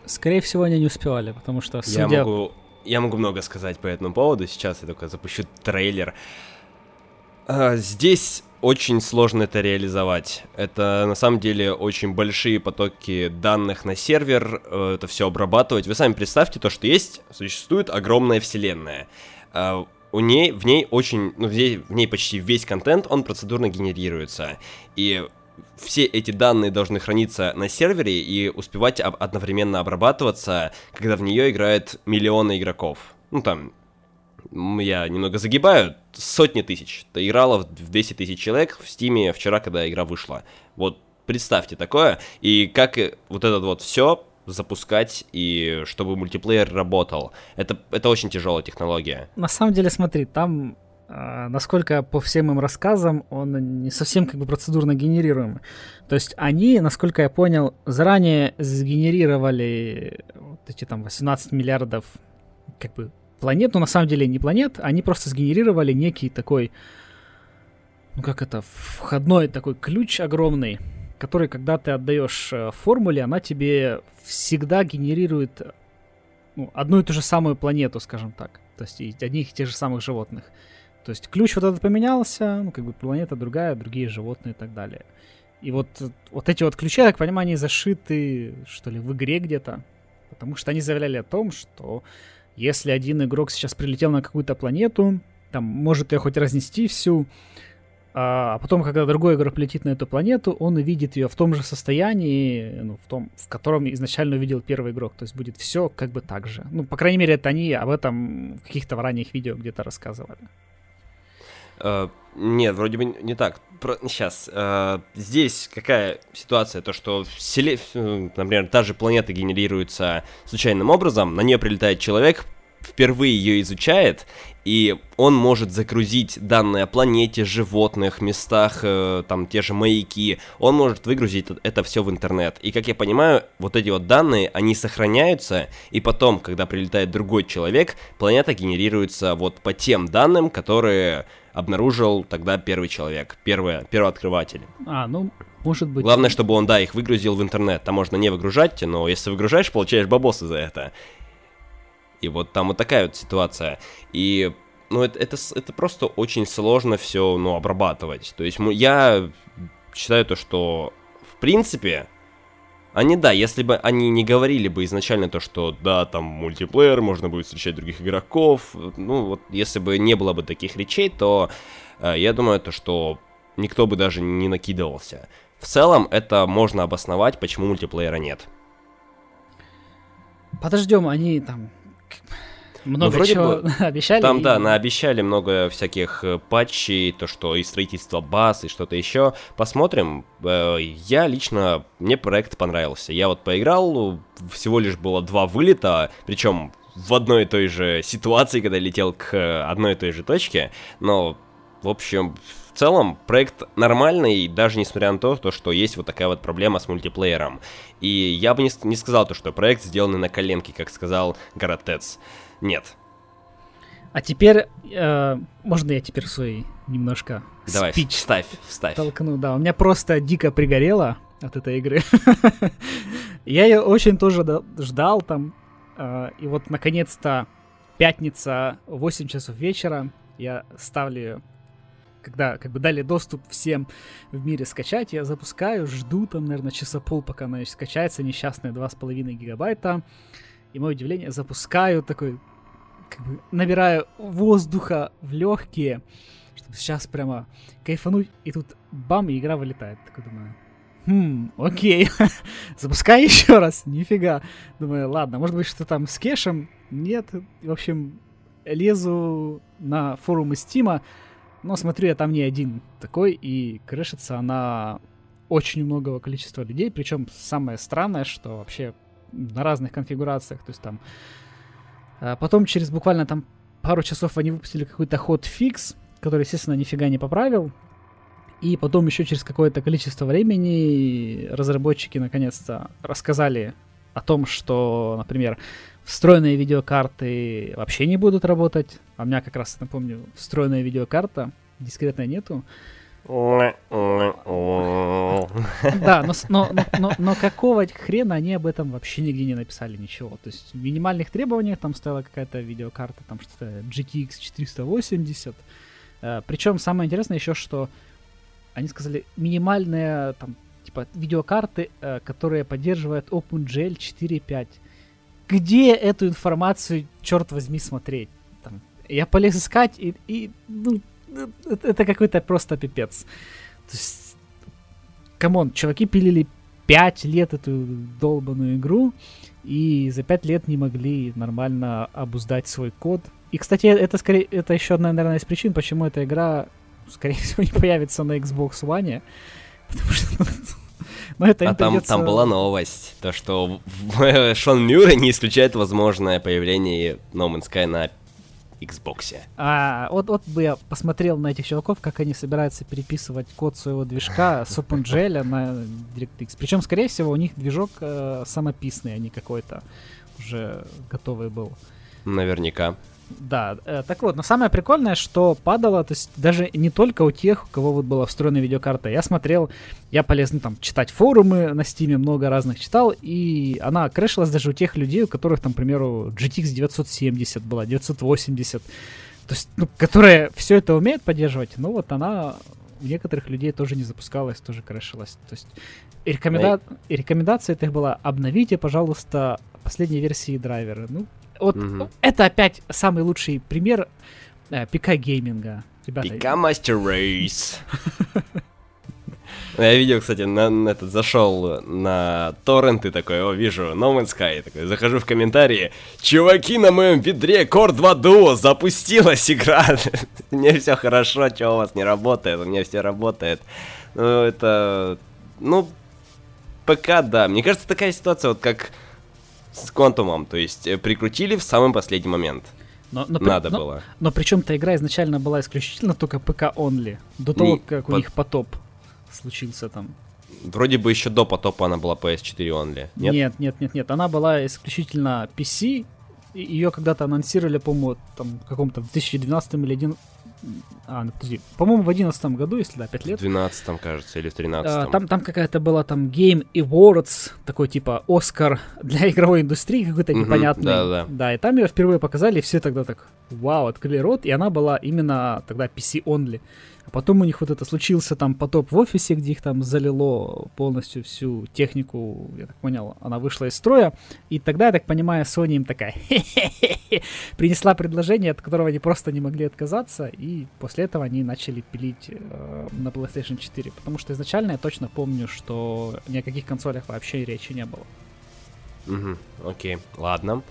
Скорее всего, они не успевали, потому что, судя... Я могу, я могу много сказать по этому поводу. Сейчас я только запущу трейлер. А, здесь очень сложно это реализовать. Это на самом деле очень большие потоки данных на сервер, э, это все обрабатывать. Вы сами представьте то, что есть, существует огромная вселенная. А, у ней, в ней очень, ну, в ней почти весь контент, он процедурно генерируется. И все эти данные должны храниться на сервере и успевать одновременно обрабатываться, когда в нее играют миллионы игроков. Ну там, я немного загибаю, сотни тысяч. Это играло в 10 тысяч человек в Стиме вчера, когда игра вышла. Вот представьте такое, и как вот это вот все запускать и чтобы мультиплеер работал. Это, это очень тяжелая технология. На самом деле, смотри, там а, насколько по всем им рассказам он не совсем как бы процедурно генерируемый. То есть они, насколько я понял, заранее сгенерировали вот эти там 18 миллиардов как бы планет, но на самом деле не планет, они просто сгенерировали некий такой, ну как это, входной такой ключ огромный, который, когда ты отдаешь э, формуле, она тебе всегда генерирует ну, одну и ту же самую планету, скажем так. То есть одних и тех же самых животных. То есть ключ вот этот поменялся, ну, как бы планета другая, другие животные и так далее. И вот, вот эти вот ключи, я так понимаю, они зашиты, что ли, в игре где-то. Потому что они заявляли о том, что если один игрок сейчас прилетел на какую-то планету, там может ее хоть разнести всю, а, а потом, когда другой игрок летит на эту планету, он увидит ее в том же состоянии, ну, в том, в котором изначально увидел первый игрок. То есть будет все как бы так же. Ну, по крайней мере, это они об этом в каких-то ранних видео где-то рассказывали. Uh, нет, вроде бы не так. Про, сейчас. Uh, здесь какая ситуация? То, что, селе... например, та же планета генерируется случайным образом, на нее прилетает человек, впервые ее изучает, и он может загрузить данные о планете, животных, местах, э, там те же маяки, он может выгрузить это все в интернет. И как я понимаю, вот эти вот данные, они сохраняются, и потом, когда прилетает другой человек, планета генерируется вот по тем данным, которые обнаружил тогда первый человек, первый, первый открыватель. А, ну, может быть. Главное, чтобы он, да, их выгрузил в интернет. Там можно не выгружать, но если выгружаешь, получаешь бабосы за это. И вот там вот такая вот ситуация. И ну, это, это, это просто очень сложно все, ну, обрабатывать. То есть я считаю то, что, в принципе, они, да, если бы они не говорили бы изначально то, что, да, там мультиплеер, можно будет встречать других игроков, ну, вот, если бы не было бы таких речей, то э, я думаю, то, что никто бы даже не накидывался. В целом, это можно обосновать, почему мультиплеера нет. Подождем, они там много ну, вроде чего бы, [LAUGHS] обещали. Там, и... да, наобещали много всяких э, патчей, то, что и строительство баз, и что-то еще. Посмотрим. Э, я лично, мне проект понравился. Я вот поиграл, всего лишь было два вылета, причем в одной и той же ситуации, когда летел к э, одной и той же точке. Но, в общем, в целом проект нормальный, даже несмотря на то, то, что есть вот такая вот проблема с мультиплеером. И я бы не, не сказал то, что проект сделанный на коленке, как сказал Гаратец нет. А теперь, э, можно я теперь свой немножко Давай, спич вставь, вставь. Толкну, да. У меня просто дико пригорело от этой игры. [LAUGHS] я ее очень тоже ждал там. Э, и вот, наконец-то, пятница, 8 часов вечера, я ставлю ее когда как бы дали доступ всем в мире скачать, я запускаю, жду там, наверное, часа пол, пока она скачается, несчастные 2,5 гигабайта. И мое удивление, запускаю такой, как бы набираю воздуха в легкие, чтобы сейчас прямо кайфануть, и тут бам, и игра вылетает. Такой думаю, хм, окей, [LAUGHS] запускай еще раз, нифига. Думаю, ладно, может быть, что там с кешем? Нет, в общем, лезу на форумы Стима, но смотрю, я там не один такой, и крышится она очень многого количества людей, причем самое странное, что вообще на разных конфигурациях, то есть там... А потом через буквально там пару часов они выпустили какой-то ход фикс, который, естественно, нифига не поправил. И потом еще через какое-то количество времени разработчики наконец-то рассказали о том, что, например, встроенные видеокарты вообще не будут работать. А у меня как раз, напомню, встроенная видеокарта, дискретной нету. [LAUGHS] Да, но, но, но, но какого хрена они об этом вообще нигде не написали ничего. То есть в минимальных требованиях там стояла какая-то видеокарта, там что-то GTX 480. Причем самое интересное еще, что они сказали минимальные там типа видеокарты, э, которые поддерживают OpenGL 4.5. Где эту информацию, черт возьми, смотреть? Там, я полез искать, и, и ну, это, это какой-то просто пипец. То есть, come on, чуваки пилили 5 лет эту долбанную игру, и за 5 лет не могли нормально обуздать свой код. И, кстати, это скорее, это еще одна, наверное, из причин, почему эта игра, скорее [LAUGHS] всего, не появится на Xbox One. Потому что но это а там, придется... там была новость, то что [LAUGHS] Шон Мюррей не исключает возможное появление No Man's Sky на Xbox. А, вот, вот бы я посмотрел на этих чуваков, как они собираются переписывать код своего движка с OpenGL на DirectX. Причем, скорее всего, у них движок э, самописный, а не какой-то уже готовый был. Наверняка. Да, э, так вот, но самое прикольное, что падало, то есть даже не только у тех, у кого вот была встроена видеокарта. Я смотрел, я полез, ну, там, читать форумы на стиме, много разных читал, и она крэшилась даже у тех людей, у которых, там, к примеру, GTX 970 была, 980, то есть, ну, которые все это умеют поддерживать, но вот она у некоторых людей тоже не запускалась, тоже крэшилась. То есть рекоменда... рекомендация это была обновите, пожалуйста, последние версии драйвера. Ну, вот угу. это опять самый лучший пример э, ПК гейминга. Ребята. ПК Master Race. Я видел, кстати, на, на этот зашел на торрент и такой, о, вижу, No Man's Sky, такой, захожу в комментарии, чуваки, на моем ведре Core 2 Duo запустилась игра, [LAUGHS] мне все хорошо, что у вас не работает, у меня все работает. Ну, это, ну, ПК, да, мне кажется, такая ситуация, вот как с Quantum, то есть э, прикрутили в самый последний момент. Но, но, Надо но, было. Но, но причем-то игра изначально была исключительно только ПК only. До того, Не, как под... у них потоп случился там. Вроде бы еще до потопа она была PS4 only. Нет, нет, нет, нет. нет. Она была исключительно PC. Ее когда-то анонсировали, по-моему, там в каком-то в 2012 или 2011 а, ну, подожди. По-моему, в одиннадцатом году, если да, 5 лет. В 12 кажется, или в 13 а, Там, там какая-то была там Game Awards, такой типа Оскар для [LAUGHS] игровой индустрии какой-то непонятный. Да, да. Да, и там ее впервые показали, и все тогда так, вау, открыли рот, и она была именно тогда PC-only. А потом у них вот это случился там потоп в офисе, где их там залило полностью всю технику, я так понял, она вышла из строя. И тогда, я так понимаю, Sony им такая принесла предложение, от которого они просто не могли отказаться. И после этого они начали пилить э, на PlayStation 4. Потому что изначально я точно помню, что ни о каких консолях вообще речи не было. Угу, окей, ладно.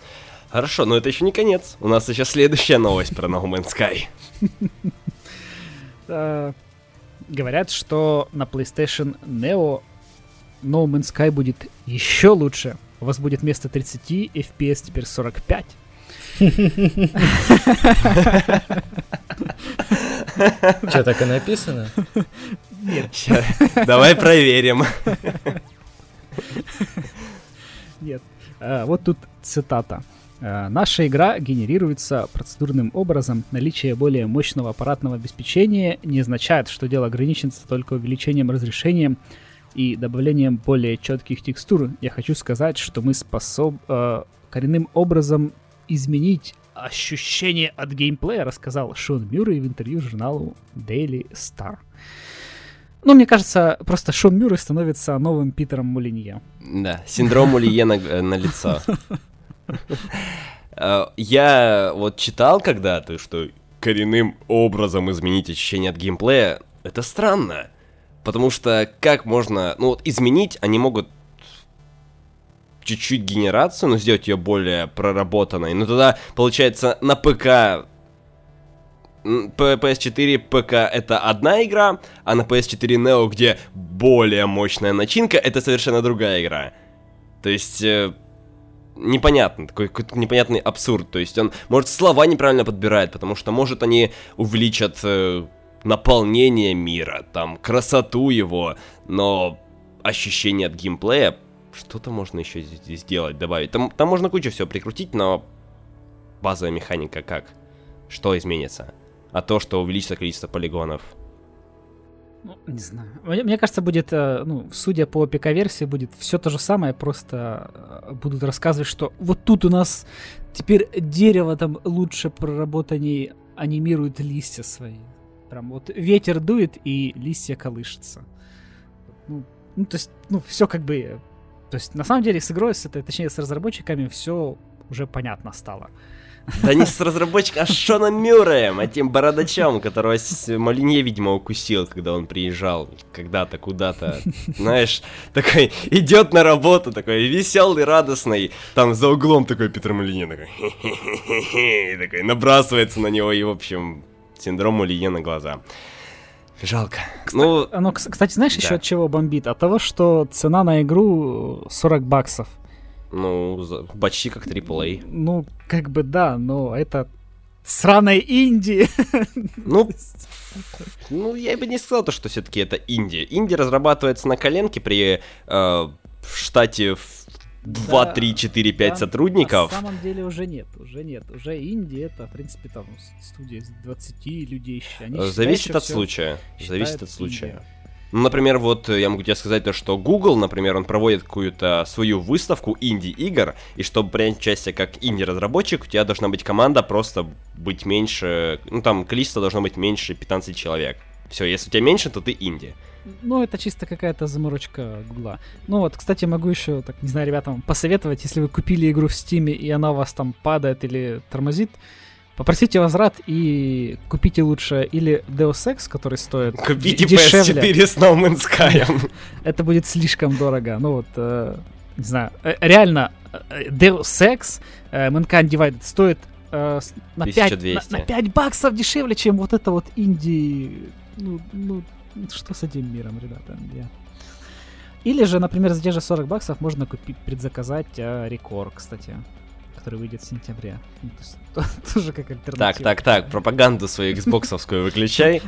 Хорошо, но это еще не конец. У нас еще следующая новость про No Man's Sky. [LAUGHS] Э, говорят, что на PlayStation Neo No Man's Sky будет еще лучше. У вас будет вместо 30 FPS теперь 45. Что, так и написано? Нет. Давай проверим. Нет. А, вот тут цитата. Э, наша игра генерируется процедурным образом. Наличие более мощного аппаратного обеспечения не означает, что дело ограничится только увеличением разрешения и добавлением более четких текстур. Я хочу сказать, что мы способны э, коренным образом изменить ощущение от геймплея, рассказал Шон Мюррей в интервью журналу Daily Star. Ну, мне кажется, просто Шон Мюррей становится новым Питером Мулинье. Да, синдром Мулинье на, на лицо. [LAUGHS] Э, я вот читал когда-то, что коренным образом изменить ощущение от геймплея, это странно. Потому что как можно... Ну вот изменить они могут чуть-чуть генерацию, но сделать ее более проработанной. Но тогда, получается, на ПК PS4 ПК это одна игра, а на PS4 Neo, где более мощная начинка, это совершенно другая игра. То есть, э, непонятно, такой какой-то непонятный абсурд. То есть он, может, слова неправильно подбирает, потому что, может, они увеличат э, наполнение мира, там, красоту его, но ощущение от геймплея, что-то можно еще здесь сделать, добавить. Там, там можно кучу всего прикрутить, но базовая механика как? Что изменится? А то, что увеличится количество полигонов. Ну, не знаю. Мне, мне кажется, будет, э, ну, судя по ПК-версии, будет все то же самое, просто э, будут рассказывать, что вот тут у нас теперь дерево там лучше проработаннее анимирует листья свои. Прям вот ветер дует и листья колышутся. Ну, ну то есть, ну, все как бы... То есть, на самом деле, с игрой, с этой, точнее, с разработчиками все уже понятно стало. Да не с разработчиком, а с Шоном Мюрреем, а тем бородачом, которого Малинье, видимо, укусил, когда он приезжал такой куда-то. Знаешь, такой идет на работу, такой веселый, радостный. Там за углом такой Петр Малинье такой, такой набрасывается на него и, в общем, синдром Малинье на глаза. Жалко. Кстати, ну, оно, кстати, знаешь да. еще от чего бомбит? От того, что цена на игру 40 баксов. Ну, почти как AAA. Ну, как бы да, но это сраная Индия. Ну, [LAUGHS] ну, я бы не сказал, то, что все-таки это Индия. Индия разрабатывается на коленке при э, штате в 2, да, 3, 4, 5 да, сотрудников. На самом деле уже нет, уже нет. Уже Индия это, в принципе, там студия из 20 людей. Они Зависит от случая. Зависит от случая. Индия. Ну, например, вот э, я могу тебе сказать то, что Google, например, он проводит какую-то свою выставку инди-игр, и чтобы принять участие как инди-разработчик, у тебя должна быть команда просто быть меньше, ну там количество должно быть меньше 15 человек. Все, если у тебя меньше, то ты инди. Ну, это чисто какая-то заморочка Гугла. Ну вот, кстати, могу еще, так, не знаю, ребятам посоветовать, если вы купили игру в Стиме, и она у вас там падает или тормозит, Попросите возврат и купите лучше или Deus Ex, который стоит Купите дешевле. PS4 с No Man's Sky. Это будет слишком дорого. Ну вот, э, не знаю, э, реально, э, Deus Ex, э, Mankind Divided стоит э, на, 5, на, на 5 баксов дешевле, чем вот это вот инди... Ну, ну, что с этим миром, ребята? Я... Или же, например, за те же 40 баксов можно купить, предзаказать э, Рекор, кстати который выйдет в сентябре. Ну, [LAUGHS] тоже как альтернатива. Так, так, так, пропаганду свою xboxовскую выключай.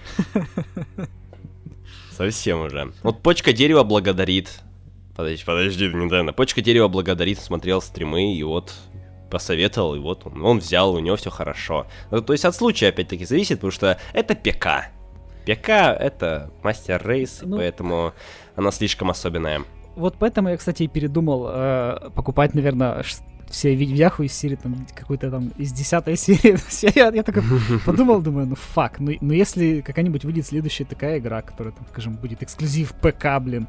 [LAUGHS] Совсем уже. Вот почка дерева благодарит. Подожди, подожди, Nintendo. Почка дерева благодарит, смотрел стримы, и вот посоветовал, и вот он, он взял, у него все хорошо. Ну, то есть от случая опять-таки зависит, потому что это ПК. ПК это мастер рейс, ну, поэтому она слишком особенная. Вот поэтому я, кстати, и передумал э, покупать, наверное, все видяху из серии там какой-то там из десятой [LAUGHS] серии. я, я такой подумал, думаю, ну фак, ну, ну если какая-нибудь выйдет следующая такая игра, которая там, скажем, будет эксклюзив ПК, блин,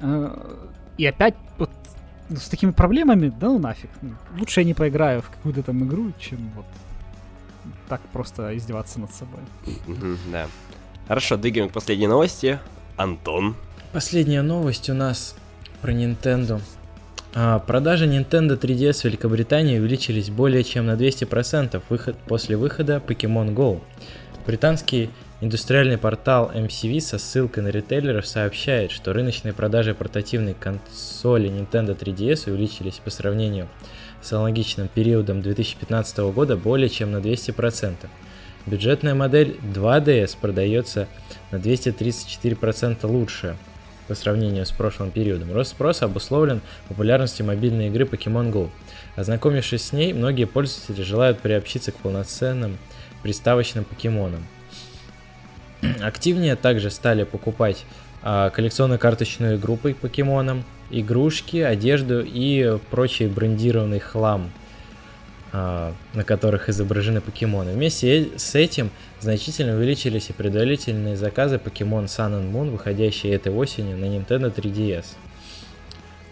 э, и опять вот ну, с такими проблемами, да ну нафиг. Ну, лучше я не поиграю в какую-то там игру, чем вот так просто издеваться над собой. да. Хорошо, двигаем к последней новости. Антон. Последняя новость у нас про Nintendo. А, продажи Nintendo 3DS в Великобритании увеличились более чем на 200% выход, после выхода Pokemon Go. Британский индустриальный портал MCV со ссылкой на ритейлеров сообщает, что рыночные продажи портативной консоли Nintendo 3DS увеличились по сравнению с аналогичным периодом 2015 года более чем на 200%. Бюджетная модель 2DS продается на 234% лучше, по сравнению с прошлым периодом. Рост спроса обусловлен популярностью мобильной игры Pokemon Go. Ознакомившись с ней, многие пользователи желают приобщиться к полноценным приставочным покемонам. [CLEARS THROAT] Активнее также стали покупать а, коллекционно-карточную игру по покемонам, игрушки, одежду и прочий брендированный хлам – на которых изображены покемоны. Вместе с этим значительно увеличились и предварительные заказы Pokemon Sun and Moon, выходящие этой осенью на Nintendo 3DS.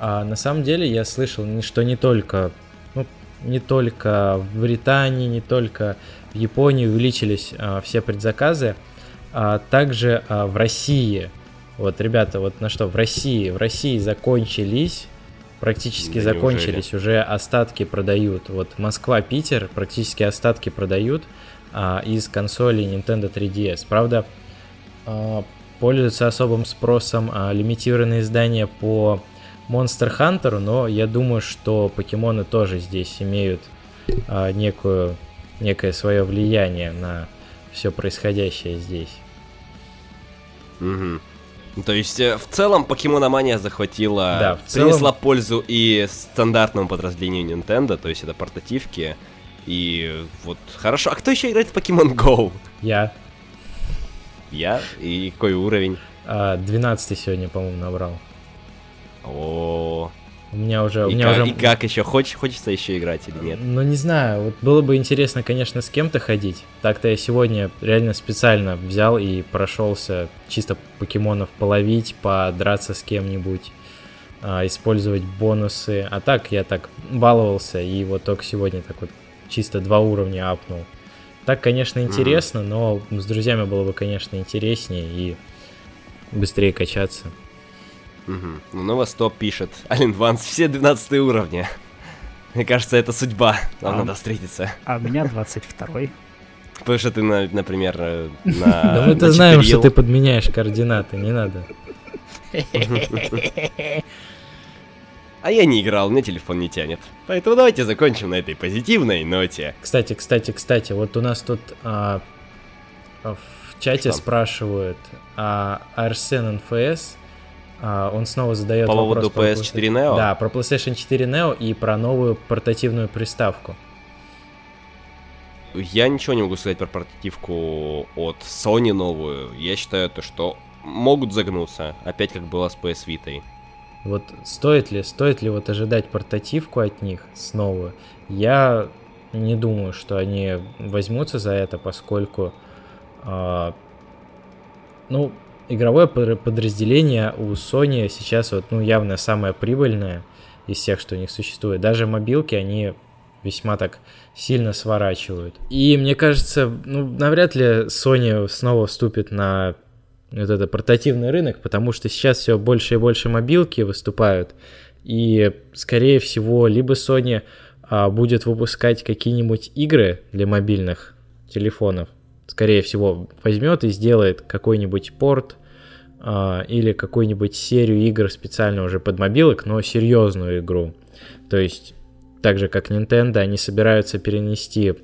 А на самом деле я слышал, что не только, ну, не только в Британии, не только в Японии увеличились а, все предзаказы, а также а, в России. Вот, ребята, вот на что в России, в России закончились практически да закончились, неужели? уже остатки продают. Вот Москва-Питер практически остатки продают а, из консоли Nintendo 3DS. Правда, а, пользуются особым спросом а, лимитированные издания по Monster Hunter, но я думаю, что покемоны тоже здесь имеют а, некую, некое свое влияние на все происходящее здесь. Угу. То есть, э, в целом, покемономания захватила, Да, в целом- принесла пользу и стандартному подразделению Nintendo, то есть это портативки. И вот хорошо. А кто еще играет в Pokemon Go? Я Я? И какой уровень? а, 12 сегодня, по-моему, набрал. О, У меня уже... У и, меня как, уже... и как еще? Хочешь, хочется еще играть или нет? Ну, не знаю, вот было бы интересно, конечно, с кем-то ходить. Так-то я сегодня реально специально взял и прошелся чисто покемонов половить, подраться с кем-нибудь, а, использовать бонусы. А так я так баловался, и вот только сегодня так вот чисто два уровня апнул. Так, конечно, интересно, но с друзьями было бы, конечно, интереснее и быстрее качаться. Угу. Ну, Новостоп пишет. Ален Ванс, все 12 уровня. Мне кажется, это судьба. Нам А. надо встретиться. А у меня 22-й. Потому что ты, на- например, э, на... [LAUGHS] Да мы-то на знаем, что ты подменяешь координаты, не надо. [LAUGHS] А я не играл, мне телефон не тянет. Поэтому давайте закончим на этой позитивной ноте. Кстати, кстати, кстати, вот у нас тут а, в чате Что? спрашивают, а Арсен НФС, он снова задает По вопрос поводу про PS4 PlayStation Neo? Да, про PlayStation 4 Neo и про новую портативную приставку. Я ничего не могу сказать про портативку от Sony новую. Я считаю то, что могут загнуться. Опять как было с PS Vita. Вот стоит ли, стоит ли вот ожидать портативку от них снова? Я не думаю, что они возьмутся за это, поскольку, а, ну, игровое под- подразделение у Sony сейчас вот, ну, явно самое прибыльное из всех, что у них существует. Даже мобилки, они весьма так сильно сворачивают. И мне кажется, ну, навряд ли Sony снова вступит на вот это портативный рынок, потому что сейчас все больше и больше мобилки выступают, и скорее всего либо Sony а, будет выпускать какие-нибудь игры для мобильных телефонов, скорее всего возьмет и сделает какой-нибудь порт а, или какую-нибудь серию игр специально уже под мобилок, но серьезную игру. То есть так же как Nintendo, они собираются перенести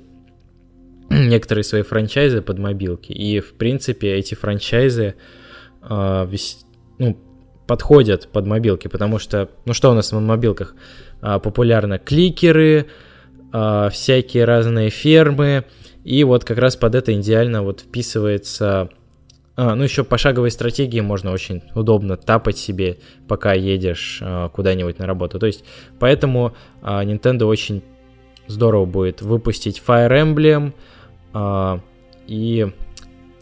[CLEARS THROAT] некоторые свои франчайзы под мобилки. И, в принципе, эти франчайзы а, вес- ну, подходят под мобилки, потому что, ну что у нас на мобилках А, популярно? Кликеры, а, всякие разные фермы, и вот как раз под это идеально вот вписывается... а, ну, еще пошаговой стратегии можно очень удобно тапать себе, пока едешь а, куда-нибудь на работу. То есть, поэтому а, Nintendo очень здорово будет выпустить Fire Emblem, а, и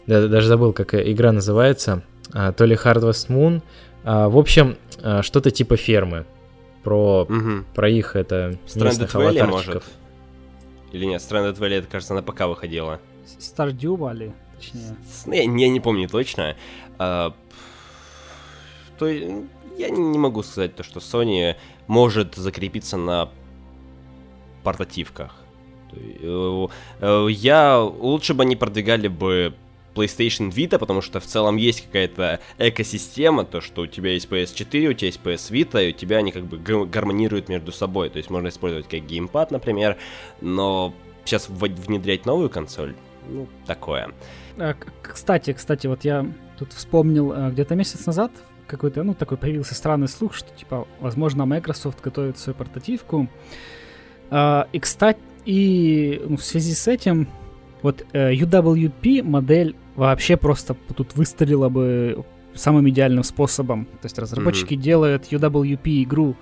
да, даже забыл, как игра называется, а, то ли Harvest Moon. А, в общем, а, что-то типа фермы. Про, Угу. про их это Stranded Valley, может? Или нет, Stranded Valley, это, кажется, на ПК выходила. Stardew Valley, точнее. Я, я не помню точно. А, то я не могу сказать то, что Sony может закрепиться на портативках. Э, Я лучше бы они продвигали бы PlayStation Vita, потому что в целом есть какая-то экосистема, то, что у тебя есть PS4, у тебя есть PS Vita, и у тебя они как бы га- гармонируют между собой. То есть можно использовать как геймпад, например, но сейчас внедрять новую консоль, ну, такое. А, Кстати, кстати, вот я тут вспомнил а, где-то месяц назад какой-то, ну, такой появился странный слух, что, типа, возможно, Microsoft готовит свою портативку. А, И, кстати, и ну, в связи с этим, вот э, UWP модель вообще просто тут выстрелила бы самым идеальным способом. То есть разработчики делают UWP игру,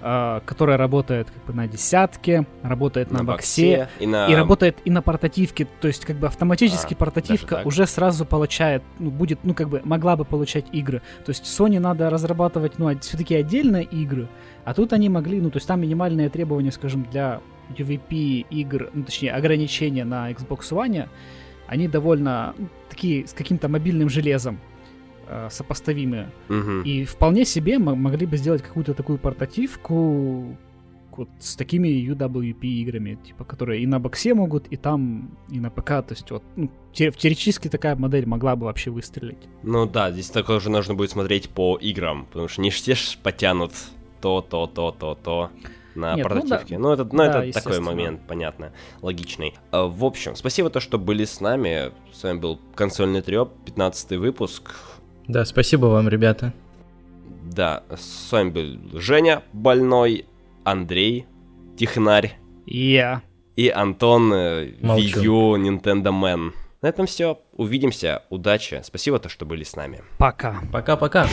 а, которая работает как бы на десятке, работает на, боксе, и на... и работает и на портативке, то есть как бы автоматически А, портативка уже сразу получает, ну, будет, ну, как бы могла бы получать игры. То есть Sony надо разрабатывать, ну, все-таки отдельно игры, а тут они могли, ну, то есть там минимальные требования, скажем, для UVP игр, ну, точнее, ограничения на Xbox One, они довольно такие с каким-то мобильным железом э, сопоставимые. Мгм. И вполне себе могли бы сделать какую-то такую портативку вот с такими UWP играми, типа, которые и на боксе могут, и там, и на ПК. То есть вот ну, те- теоретически такая модель могла бы вообще выстрелить. Ну да, здесь такое уже нужно будет смотреть по играм, потому что не все ж потянут то, то, то, то, то на Нет, ну портативке. да. Ну, это, ну, Да, это такой момент, понятно, логичный. А, В общем, спасибо то, что были с нами. С вами был консольный треп, 15 выпуск. Да, спасибо вам, ребята. Да, с вами был Женя Больной, Андрей Технарь Я. и Антон э, Молчу. Wii U Nintendo Man. На этом все. Увидимся. Удачи. Спасибо то, что были с нами. Пока. Пока-пока.